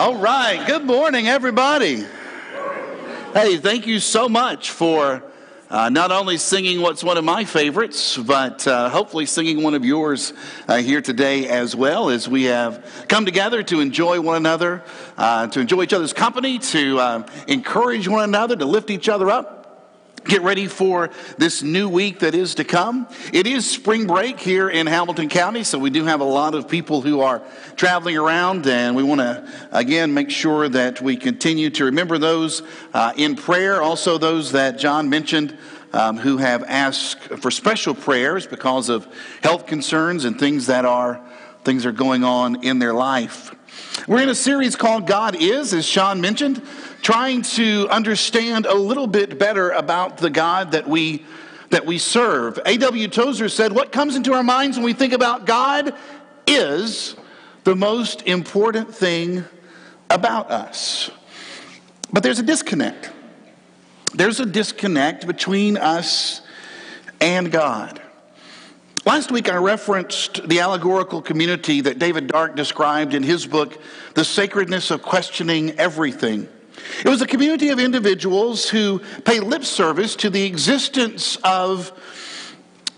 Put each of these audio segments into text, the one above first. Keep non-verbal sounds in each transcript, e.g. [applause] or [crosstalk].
All right. Good morning, everybody. Hey, thank you so much for uh, not only singing what's one of my favorites, but uh, hopefully singing one of yours uh, here today as well, as we have come together to enjoy one another, uh, to enjoy each other's company, to uh, encourage one another, to lift each other up. Get ready for this new week that is to come. It is spring break here in Hamilton County, so we do have a lot of people who are traveling around, and we want to again make sure that we continue to remember those uh, in prayer. Also, those that John mentioned um, who have asked for special prayers because of health concerns and things that are things that are going on in their life. We're in a series called God Is, as Sean mentioned trying to understand a little bit better about the God that we that we serve. A.W. Tozer said, What comes into our minds when we think about God is the most important thing about us. But there's a disconnect. There's a disconnect between us and God. Last week, I referenced the allegorical community that David Dark described in his book, The Sacredness of Questioning Everything. It was a community of individuals who pay lip service to the existence of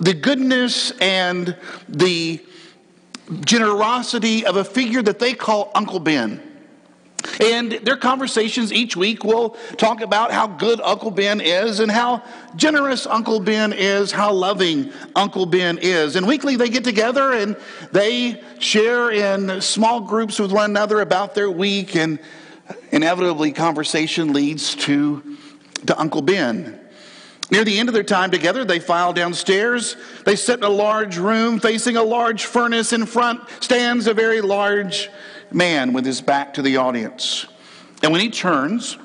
the goodness and the generosity of a figure that they call Uncle Ben. And their conversations each week will talk about how good Uncle Ben is and how generous Uncle Ben is, how loving Uncle Ben is. And weekly they get together and they share in small groups with one another about their week and inevitably conversation leads to, to Uncle Ben. Near the end of their time together, they file downstairs. They sit in a large room facing a large furnace. In front stands a very large man with his back to the audience. And when he turns,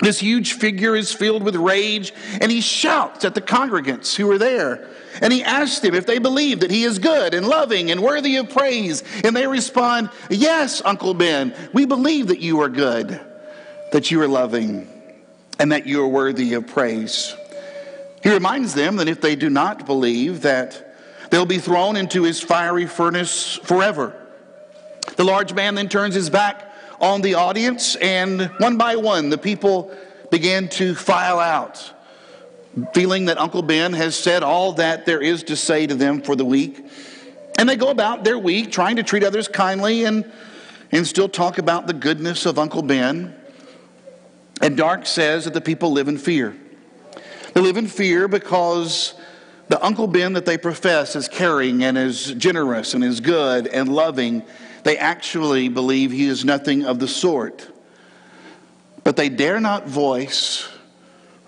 this huge figure is filled with rage and he shouts at the congregants who are there. And he asks them if they believe that he is good and loving and worthy of praise. And they respond, Yes, Uncle Ben, we believe that you are good, that you are loving, and that you are worthy of praise. He reminds them that if they do not believe, that they'll be thrown into his fiery furnace forever. The large man then turns his back on the audience, and one by one, the people began to file out feeling that Uncle Ben has said all that there is to say to them for the week. And they go about their week trying to treat others kindly and, and still talk about the goodness of Uncle Ben. And Dark says that the people live in fear. They live in fear because the Uncle Ben that they profess is caring and is generous and is good and loving, they actually believe he is nothing of the sort. But they dare not voice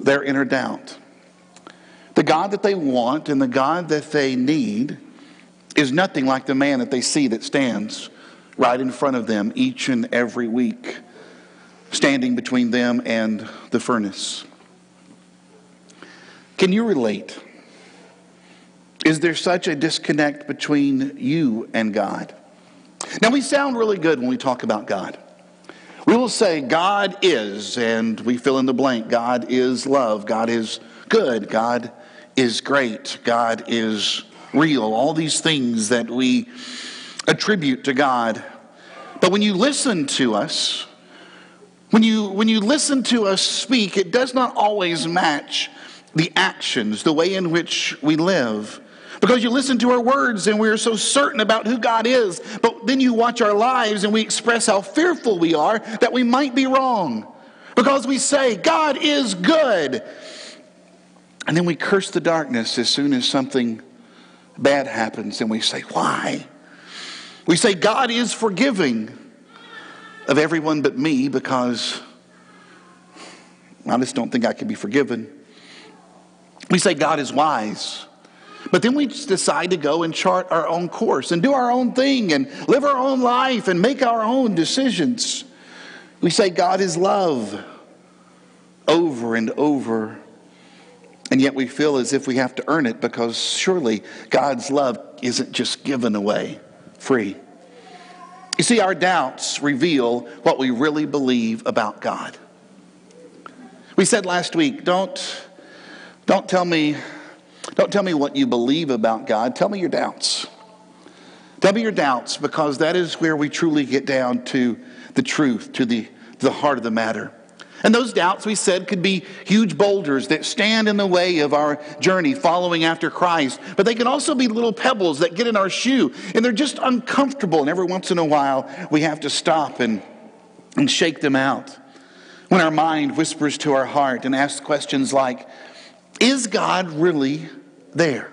their inner doubt. The God that they want and the God that they need is nothing like the man that they see that stands right in front of them each and every week, standing between them and the furnace. Can you relate? Is there such a disconnect between you and God? Now, we sound really good when we talk about God. We will say, God is, and we fill in the blank. God is love. God is good. God is great, God is real, all these things that we attribute to God. But when you listen to us, when you, when you listen to us speak, it does not always match the actions, the way in which we live. Because you listen to our words and we are so certain about who God is, but then you watch our lives and we express how fearful we are that we might be wrong. Because we say, God is good. And then we curse the darkness as soon as something bad happens, and we say, Why? We say, God is forgiving of everyone but me because I just don't think I can be forgiven. We say, God is wise. But then we decide to go and chart our own course and do our own thing and live our own life and make our own decisions. We say, God is love over and over and yet we feel as if we have to earn it because surely God's love isn't just given away free. You see, our doubts reveal what we really believe about God. We said last week, don't, don't tell me, don't tell me what you believe about God. Tell me your doubts. Tell me your doubts because that is where we truly get down to the truth to the, the heart of the matter. And those doubts, we said, could be huge boulders that stand in the way of our journey following after Christ. But they can also be little pebbles that get in our shoe, and they're just uncomfortable. And every once in a while, we have to stop and, and shake them out. When our mind whispers to our heart and asks questions like, Is God really there?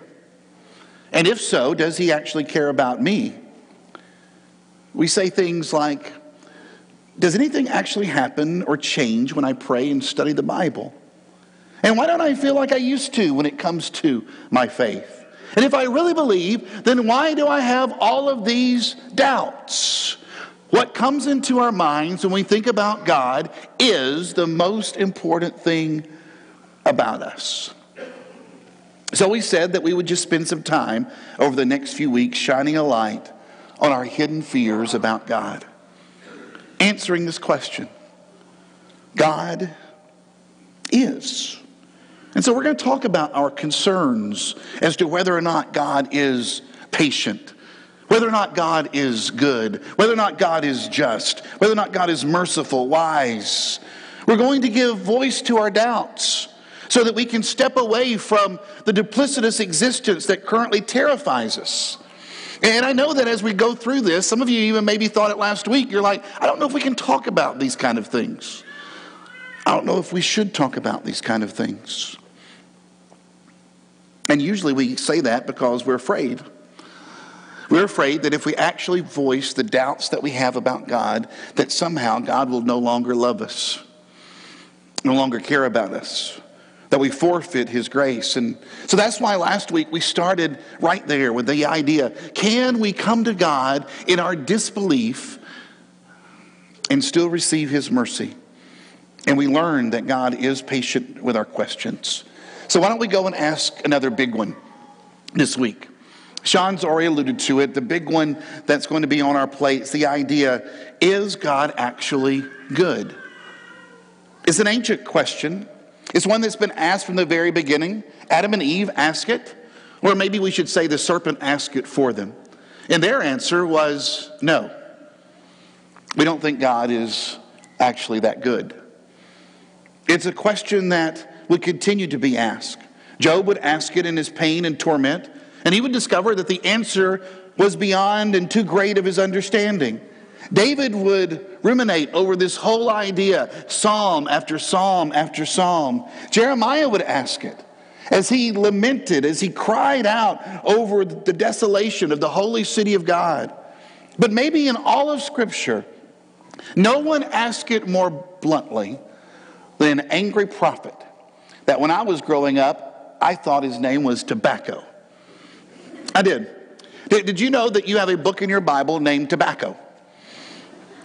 And if so, does he actually care about me? We say things like, does anything actually happen or change when I pray and study the Bible? And why don't I feel like I used to when it comes to my faith? And if I really believe, then why do I have all of these doubts? What comes into our minds when we think about God is the most important thing about us. So we said that we would just spend some time over the next few weeks shining a light on our hidden fears about God answering this question God is. And so we're going to talk about our concerns as to whether or not God is patient, whether or not God is good, whether or not God is just, whether or not God is merciful, wise. We're going to give voice to our doubts so that we can step away from the duplicitous existence that currently terrifies us and I know that as we go through this, some of you even maybe thought it last week, you're like, I don't know if we can talk about these kind of things. I don't know if we should talk about these kind of things. And usually we say that because we're afraid. We're afraid that if we actually voice the doubts that we have about God, that somehow God will no longer love us, no longer care about us that we forfeit his grace. And so that's why last week we started right there with the idea can we come to God in our disbelief and still receive his mercy? And we learned that God is patient with our questions. So why don't we go and ask another big one this week? Sean's already alluded to it. The big one that's going to be on our plate is the idea is God actually good? It's an ancient question. It's one that's been asked from the very beginning. Adam and Eve asked it, or maybe we should say the serpent asked it for them. And their answer was no. We don't think God is actually that good. It's a question that would continue to be asked. Job would ask it in his pain and torment, and he would discover that the answer was beyond and too great of his understanding. David would ruminate over this whole idea, psalm after psalm after psalm. Jeremiah would ask it as he lamented, as he cried out over the desolation of the holy city of God. But maybe in all of Scripture, no one asked it more bluntly than an angry prophet that when I was growing up, I thought his name was Tobacco. I did. Did you know that you have a book in your Bible named Tobacco?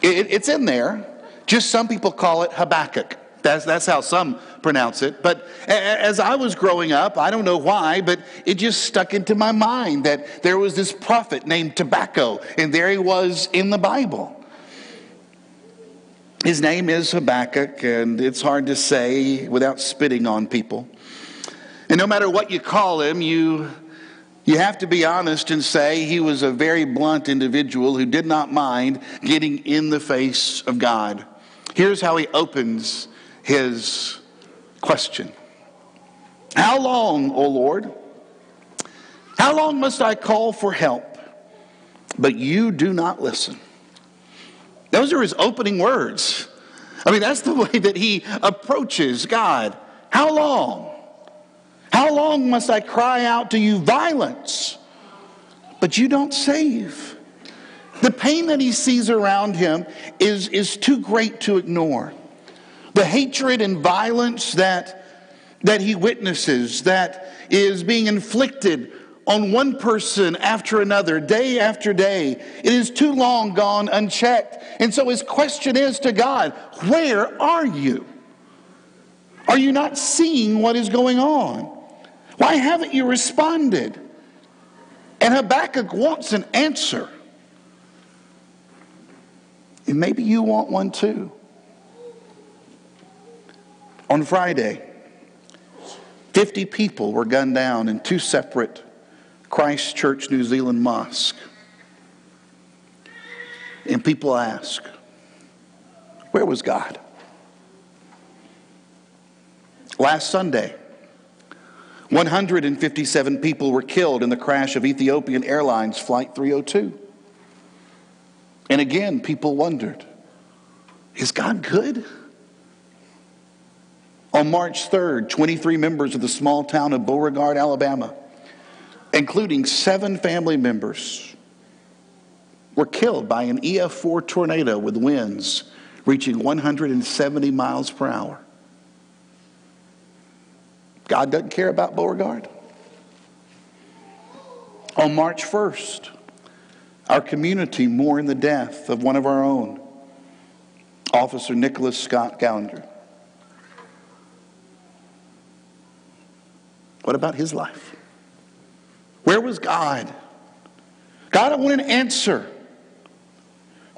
It, it's in there. Just some people call it Habakkuk. That's, that's how some pronounce it. But as I was growing up, I don't know why, but it just stuck into my mind that there was this prophet named Tobacco, and there he was in the Bible. His name is Habakkuk, and it's hard to say without spitting on people. And no matter what you call him, you you have to be honest and say he was a very blunt individual who did not mind getting in the face of God. Here's how he opens his question How long, O Lord? How long must I call for help, but you do not listen? Those are his opening words. I mean, that's the [laughs] way that he approaches God. How long? How long must I cry out to you violence, but you don't save? The pain that he sees around him is, is too great to ignore. The hatred and violence that, that he witnesses, that is being inflicted on one person after another, day after day, it is too long gone unchecked. And so his question is to God, Where are you? Are you not seeing what is going on? Why haven't you responded? And Habakkuk wants an answer. And maybe you want one too. On Friday, 50 people were gunned down in two separate Christchurch, New Zealand mosques. And people ask, Where was God? Last Sunday, 157 people were killed in the crash of Ethiopian Airlines Flight 302. And again, people wondered is God good? On March 3rd, 23 members of the small town of Beauregard, Alabama, including seven family members, were killed by an EF4 tornado with winds reaching 170 miles per hour. God doesn't care about Beauregard. On March 1st, our community mourned the death of one of our own, Officer Nicholas Scott Galinger. What about his life? Where was God? God, I want an answer.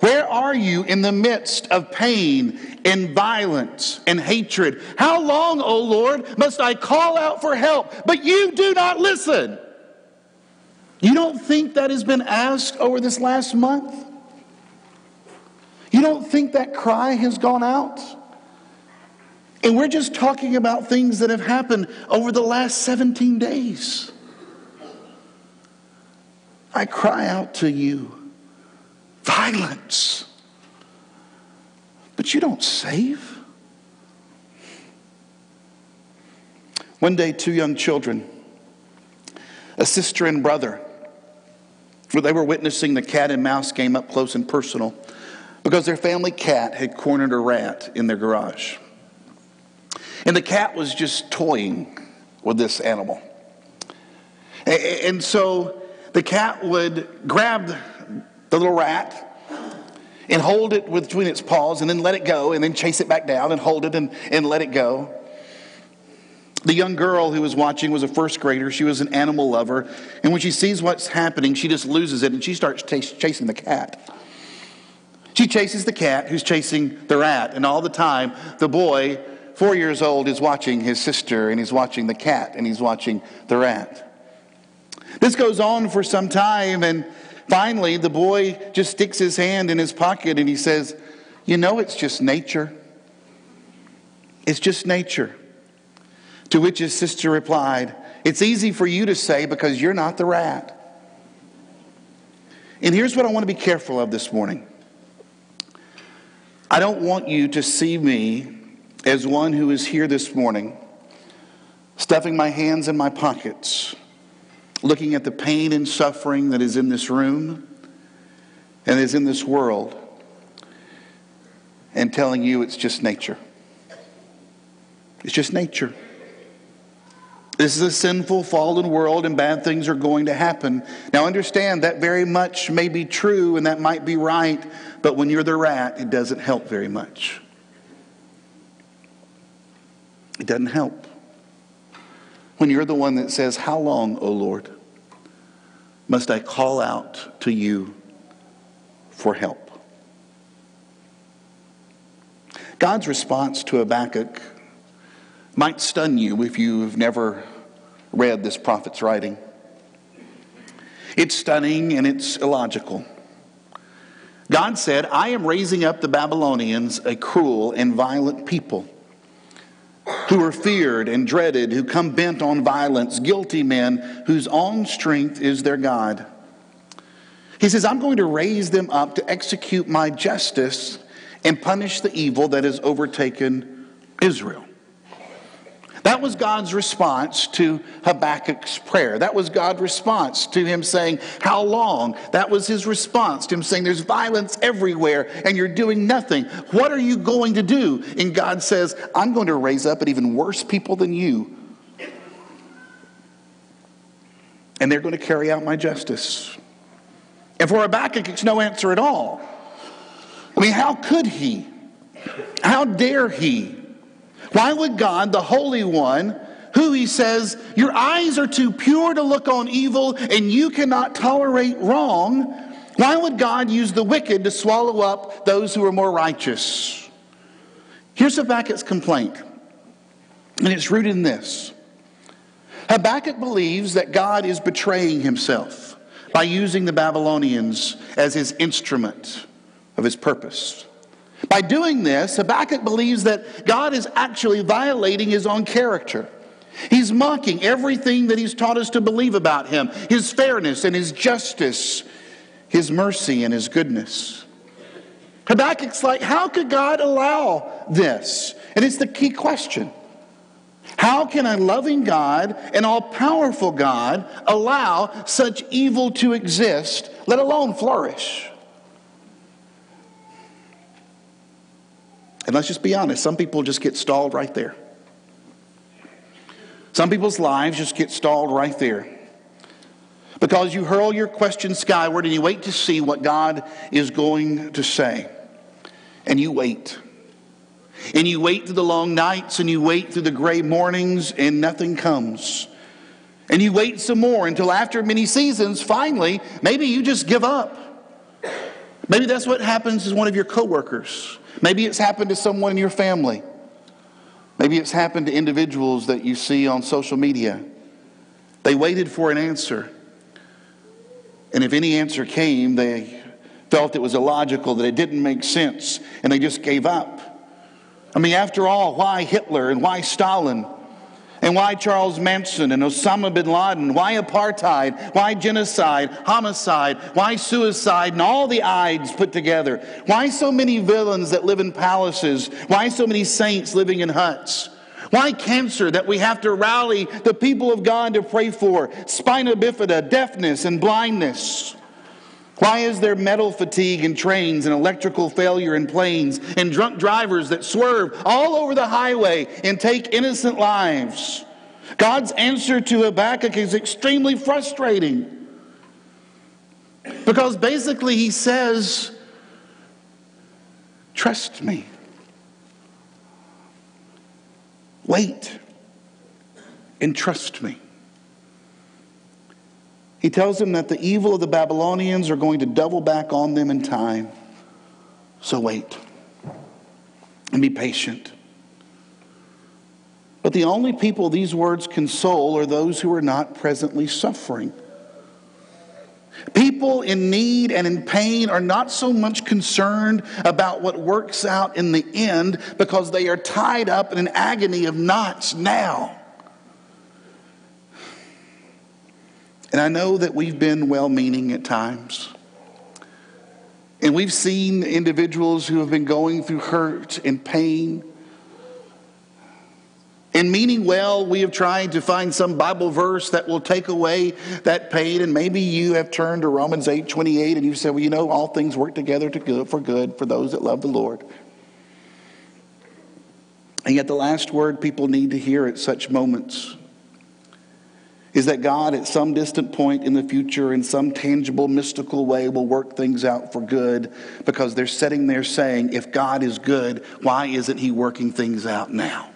Where are you in the midst of pain and violence and hatred? How long, O oh Lord, must I call out for help, but you do not listen? You don't think that has been asked over this last month? You don't think that cry has gone out? And we're just talking about things that have happened over the last 17 days. I cry out to you violence. But you don't save. One day, two young children, a sister and brother, they were witnessing the cat and mouse game up close and personal because their family cat had cornered a rat in their garage. And the cat was just toying with this animal. And so the cat would grab the little rat, and hold it between its paws and then let it go and then chase it back down and hold it and, and let it go. The young girl who was watching was a first grader. She was an animal lover. And when she sees what's happening, she just loses it and she starts ch- chasing the cat. She chases the cat who's chasing the rat. And all the time, the boy, four years old, is watching his sister and he's watching the cat and he's watching the rat. This goes on for some time and Finally, the boy just sticks his hand in his pocket and he says, You know, it's just nature. It's just nature. To which his sister replied, It's easy for you to say because you're not the rat. And here's what I want to be careful of this morning I don't want you to see me as one who is here this morning, stuffing my hands in my pockets looking at the pain and suffering that is in this room and is in this world and telling you it's just nature. It's just nature. This is a sinful, fallen world, and bad things are going to happen. Now, understand that very much may be true and that might be right, but when you're the rat, it doesn't help very much. It doesn't help when you're the one that says, How long, O Lord, must I call out to you for help? God's response to Habakkuk might stun you if you've never read this prophet's writing. It's stunning and it's illogical. God said, I am raising up the Babylonians, a cruel and violent people who are feared and dreaded, who come bent on violence, guilty men whose own strength is their God. He says, I'm going to raise them up to execute my justice and punish the evil that has overtaken Israel. That was God's response to Habakkuk's prayer. That was God's response to him saying, How long? That was his response to him saying, There's violence everywhere and you're doing nothing. What are you going to do? And God says, I'm going to raise up an even worse people than you. And they're going to carry out my justice. And for Habakkuk, it's no answer at all. I mean, how could he? How dare he? Why would God, the Holy One, who he says, Your eyes are too pure to look on evil and you cannot tolerate wrong, why would God use the wicked to swallow up those who are more righteous? Here's Habakkuk's complaint, and it's rooted in this Habakkuk believes that God is betraying himself by using the Babylonians as his instrument of his purpose. By doing this, Habakkuk believes that God is actually violating his own character. He's mocking everything that he's taught us to believe about him his fairness and his justice, his mercy and his goodness. Habakkuk's like, how could God allow this? And it's the key question. How can a loving God, an all powerful God, allow such evil to exist, let alone flourish? And let's just be honest, some people just get stalled right there. Some people's lives just get stalled right there. Because you hurl your question skyward and you wait to see what God is going to say. And you wait. And you wait through the long nights and you wait through the gray mornings and nothing comes. And you wait some more until after many seasons, finally, maybe you just give up. Maybe that's what happens to one of your coworkers. Maybe it's happened to someone in your family. Maybe it's happened to individuals that you see on social media. They waited for an answer. And if any answer came, they felt it was illogical, that it didn't make sense, and they just gave up. I mean, after all, why Hitler and why Stalin? And why Charles Manson and Osama bin Laden? Why apartheid? Why genocide? Homicide? Why suicide? And all the Ides put together? Why so many villains that live in palaces? Why so many saints living in huts? Why cancer that we have to rally the people of God to pray for? Spina bifida, deafness, and blindness. Why is there metal fatigue in trains and electrical failure in planes and drunk drivers that swerve all over the highway and take innocent lives? God's answer to Habakkuk is extremely frustrating because basically he says, Trust me. Wait and trust me. He tells them that the evil of the Babylonians are going to double back on them in time. So wait and be patient. But the only people these words console are those who are not presently suffering. People in need and in pain are not so much concerned about what works out in the end because they are tied up in an agony of knots now. And I know that we've been well meaning at times. And we've seen individuals who have been going through hurt and pain. And meaning well, we have tried to find some Bible verse that will take away that pain. And maybe you have turned to Romans 8 28 and you've said, well, you know, all things work together to good, for good for those that love the Lord. And yet, the last word people need to hear at such moments is that God, at some distant point in the future, in some tangible, mystical way, will work things out for good because they're sitting there saying, if God is good, why isn't He working things out now?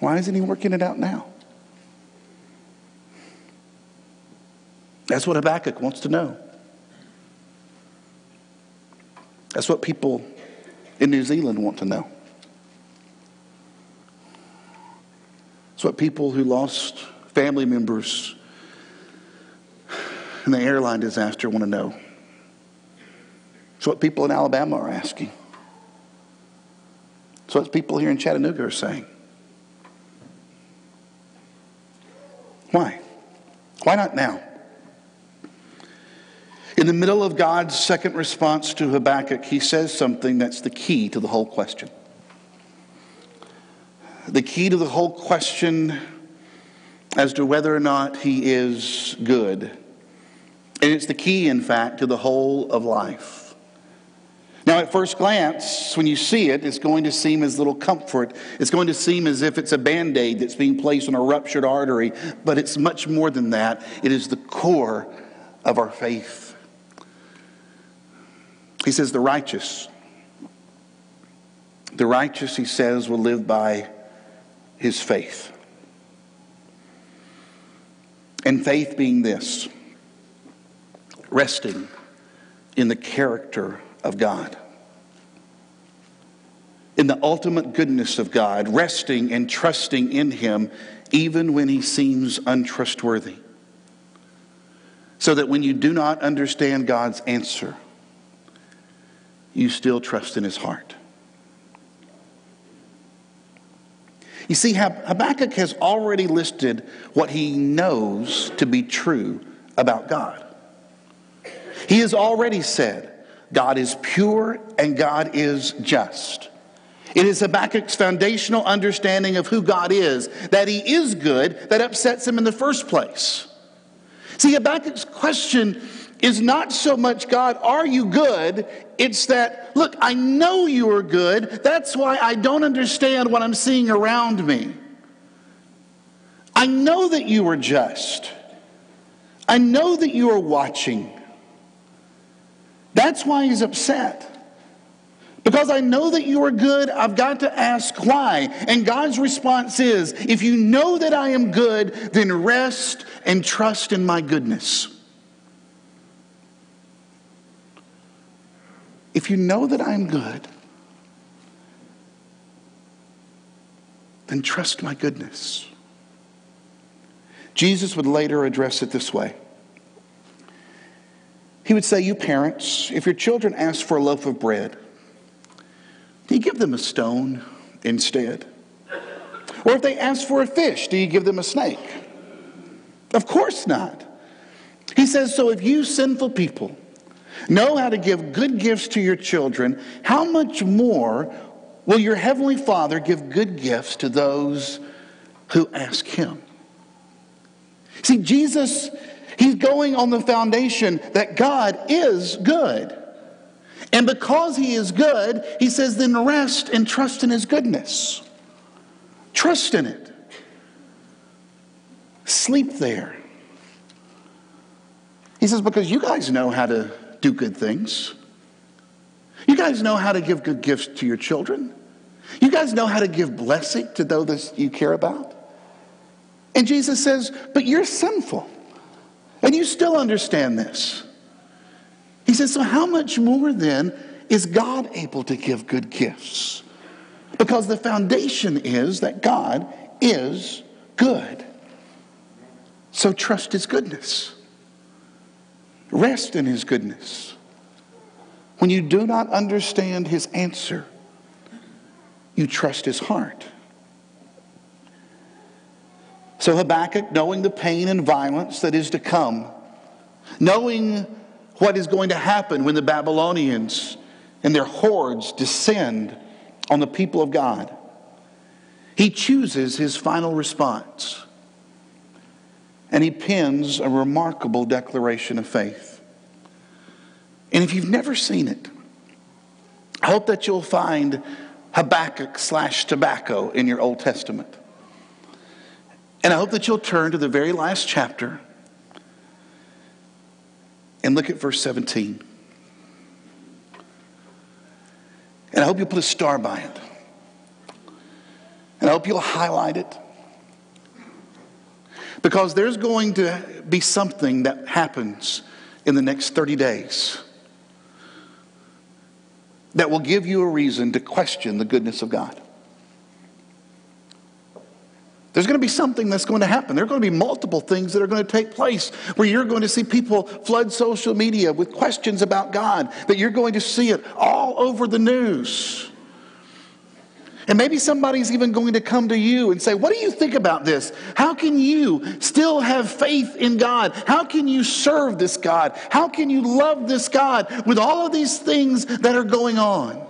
Why isn't He working it out now? That's what Habakkuk wants to know. That's what people in New Zealand want to know. It's what people who lost family members in the airline disaster want to know. It's what people in Alabama are asking. It's what people here in Chattanooga are saying. Why? Why not now? In the middle of God's second response to Habakkuk, he says something that's the key to the whole question the key to the whole question as to whether or not he is good. And it's the key, in fact, to the whole of life. Now, at first glance, when you see it, it's going to seem as little comfort. It's going to seem as if it's a band aid that's being placed on a ruptured artery, but it's much more than that. It is the core of our faith. He says, The righteous, the righteous, he says, will live by his faith. And faith being this resting in the character of God, in the ultimate goodness of God, resting and trusting in Him even when He seems untrustworthy. so that when you do not understand God's answer, you still trust in his heart. You see, Habakkuk has already listed what he knows to be true about God. He has already said, God is pure and God is just. It is Habakkuk's foundational understanding of who God is, that he is good, that upsets him in the first place. See, Habakkuk's question is not so much, God, are you good? It's that, look, I know you are good. That's why I don't understand what I'm seeing around me. I know that you are just. I know that you are watching. That's why he's upset. Because I know that you are good, I've got to ask why. And God's response is if you know that I am good, then rest and trust in my goodness. If you know that I'm good, then trust my goodness. Jesus would later address it this way. He would say, You parents, if your children ask for a loaf of bread, do you give them a stone instead? Or if they ask for a fish, do you give them a snake? Of course not. He says, So if you sinful people, know how to give good gifts to your children, how much more will your heavenly Father give good gifts to those who ask him? See, Jesus, he's going on the foundation that God is good. And because he is good, he says, then rest and trust in his goodness. Trust in it. Sleep there. He says, because you guys know how to do good things. You guys know how to give good gifts to your children. You guys know how to give blessing to those you care about. And Jesus says, But you're sinful. And you still understand this. He says, So how much more then is God able to give good gifts? Because the foundation is that God is good. So trust his goodness. Rest in his goodness. When you do not understand his answer, you trust his heart. So Habakkuk, knowing the pain and violence that is to come, knowing what is going to happen when the Babylonians and their hordes descend on the people of God, he chooses his final response and he pens a remarkable declaration of faith. And if you've never seen it, I hope that you'll find Habakkuk slash tobacco in your Old Testament. And I hope that you'll turn to the very last chapter and look at verse 17. And I hope you'll put a star by it. And I hope you'll highlight it. Because there's going to be something that happens in the next 30 days that will give you a reason to question the goodness of God. There's going to be something that's going to happen. There are going to be multiple things that are going to take place where you're going to see people flood social media with questions about God, that you're going to see it all over the news. And maybe somebody's even going to come to you and say, What do you think about this? How can you still have faith in God? How can you serve this God? How can you love this God with all of these things that are going on?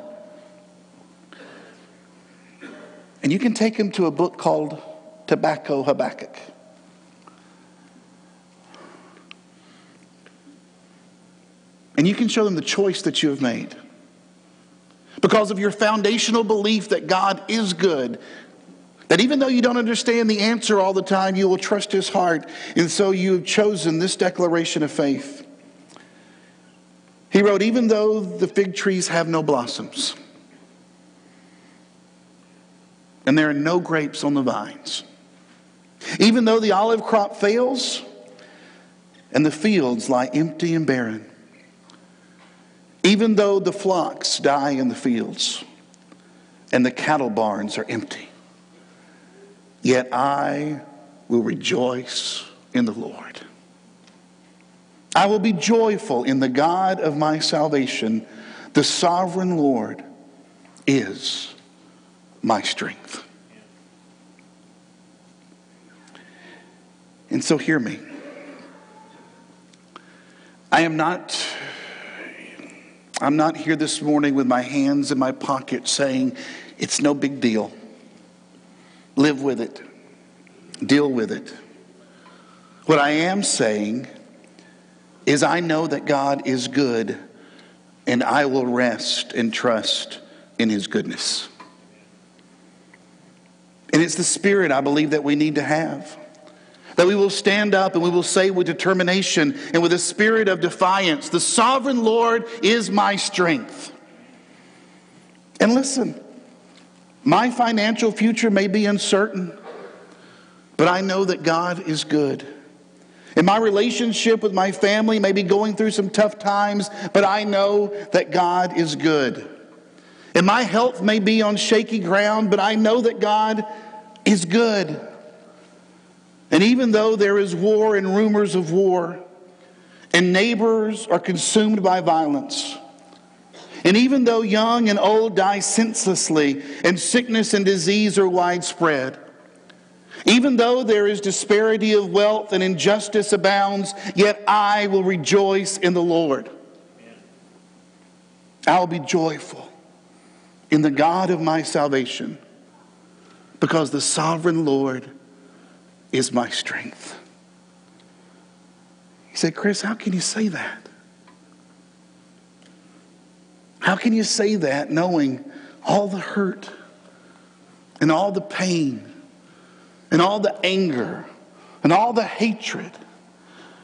And you can take them to a book called Tobacco Habakkuk. And you can show them the choice that you have made because of your foundational belief that God is good. That even though you don't understand the answer all the time, you will trust his heart. And so you have chosen this declaration of faith. He wrote, Even though the fig trees have no blossoms, and there are no grapes on the vines, even though the olive crop fails, and the fields lie empty and barren, even though the flocks die in the fields and the cattle barns are empty, yet I will rejoice in the Lord. I will be joyful in the God of my salvation. The sovereign Lord is my strength. And so, hear me. I am not. I'm not here this morning with my hands in my pocket saying, it's no big deal. Live with it. Deal with it. What I am saying is, I know that God is good, and I will rest and trust in His goodness. And it's the spirit I believe that we need to have. That we will stand up and we will say with determination and with a spirit of defiance, The sovereign Lord is my strength. And listen, my financial future may be uncertain, but I know that God is good. And my relationship with my family may be going through some tough times, but I know that God is good. And my health may be on shaky ground, but I know that God is good. And even though there is war and rumors of war, and neighbors are consumed by violence, and even though young and old die senselessly, and sickness and disease are widespread, even though there is disparity of wealth and injustice abounds, yet I will rejoice in the Lord. I'll be joyful in the God of my salvation because the sovereign Lord is my strength. He said, Chris, how can you say that? How can you say that knowing all the hurt and all the pain and all the anger and all the hatred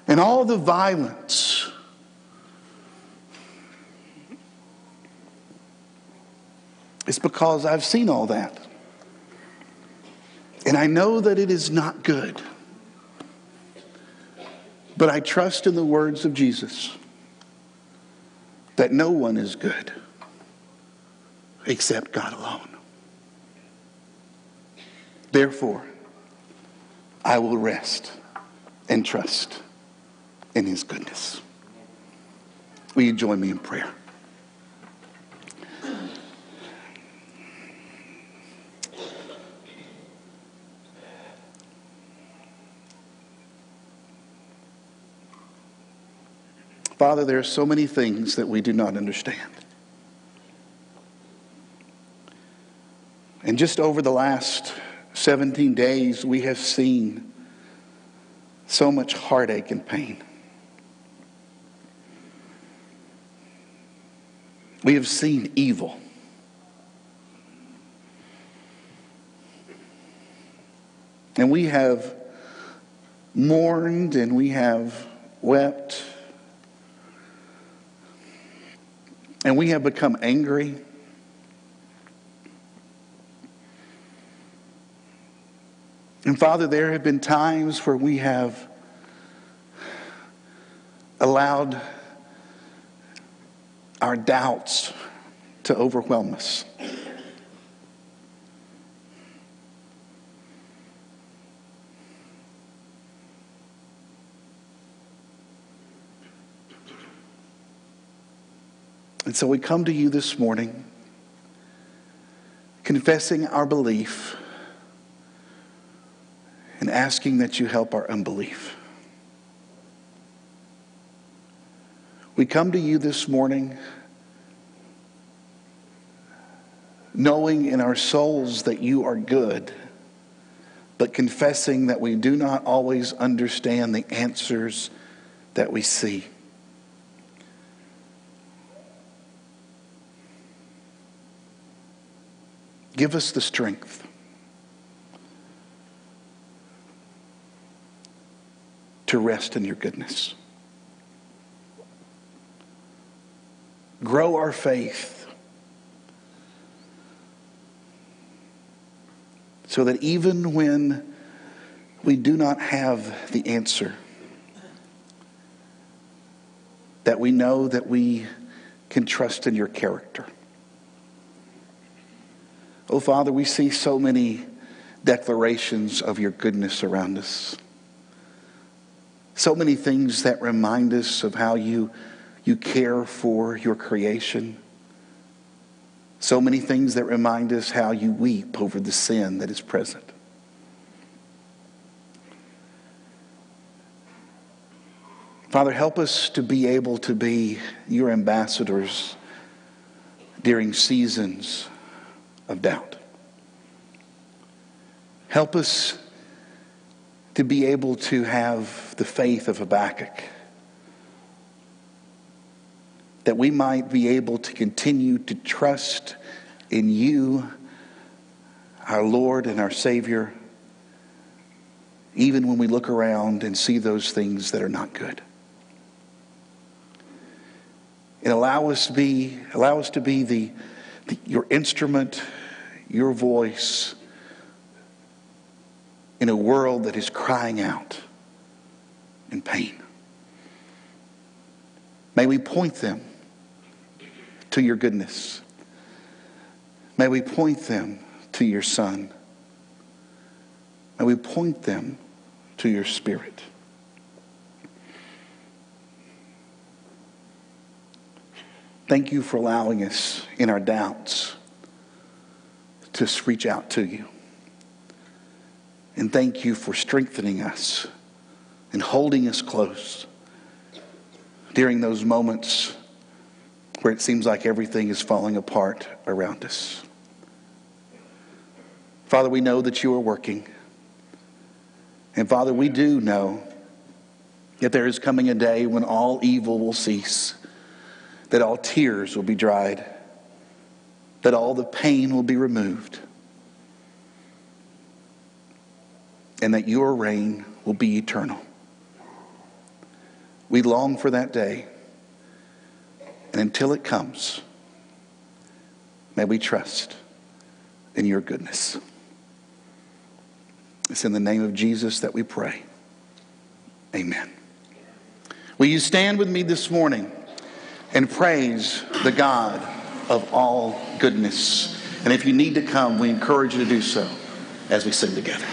and all the violence? It's because I've seen all that. And I know that it is not good. But I trust in the words of Jesus that no one is good except God alone. Therefore, I will rest and trust in his goodness. Will you join me in prayer? Father, there are so many things that we do not understand. And just over the last 17 days, we have seen so much heartache and pain. We have seen evil. And we have mourned and we have wept and we have become angry. And Father, there have been times where we have allowed our doubts to overwhelm us. And so we come to you this morning confessing our belief and asking that you help our unbelief. We come to you this morning knowing in our souls that you are good, but confessing that we do not always understand the answers that we see. Give us the strength to rest in your goodness. Grow our faith so that even when we do not have the answer, that we know that we can trust in your character. Oh, Father, we see so many declarations of your goodness around us. So many things that remind us of how you, you care for your creation. So many things that remind us how you weep over the sin that is present. Father, help us to be able to be your ambassadors during seasons of doubt. Help us to be able to have the faith of Habakkuk, that we might be able to continue to trust in you, our Lord and our Savior, even when we look around and see those things that are not good and allow us to be, allow us to be the, your instrument, your voice in a world that is crying out in pain. May we point them to your goodness. May we point them to your Son. May we point them to your Spirit. Thank you for allowing us in our doubts to reach out to you. And thank you for strengthening us and holding us close during those moments where it seems like everything is falling apart around us. Father, we know that you are working. And Father, we do know that there is coming a day when all evil will cease that all tears will be dried, that all the pain will be removed, and that your reign will be eternal. We long for that day. And until it comes, may we trust in your goodness. It's in the name of Jesus that we pray. Amen. Will you stand with me this morning? And praise the God of all goodness. And if you need to come, we encourage you to do so as we sing together.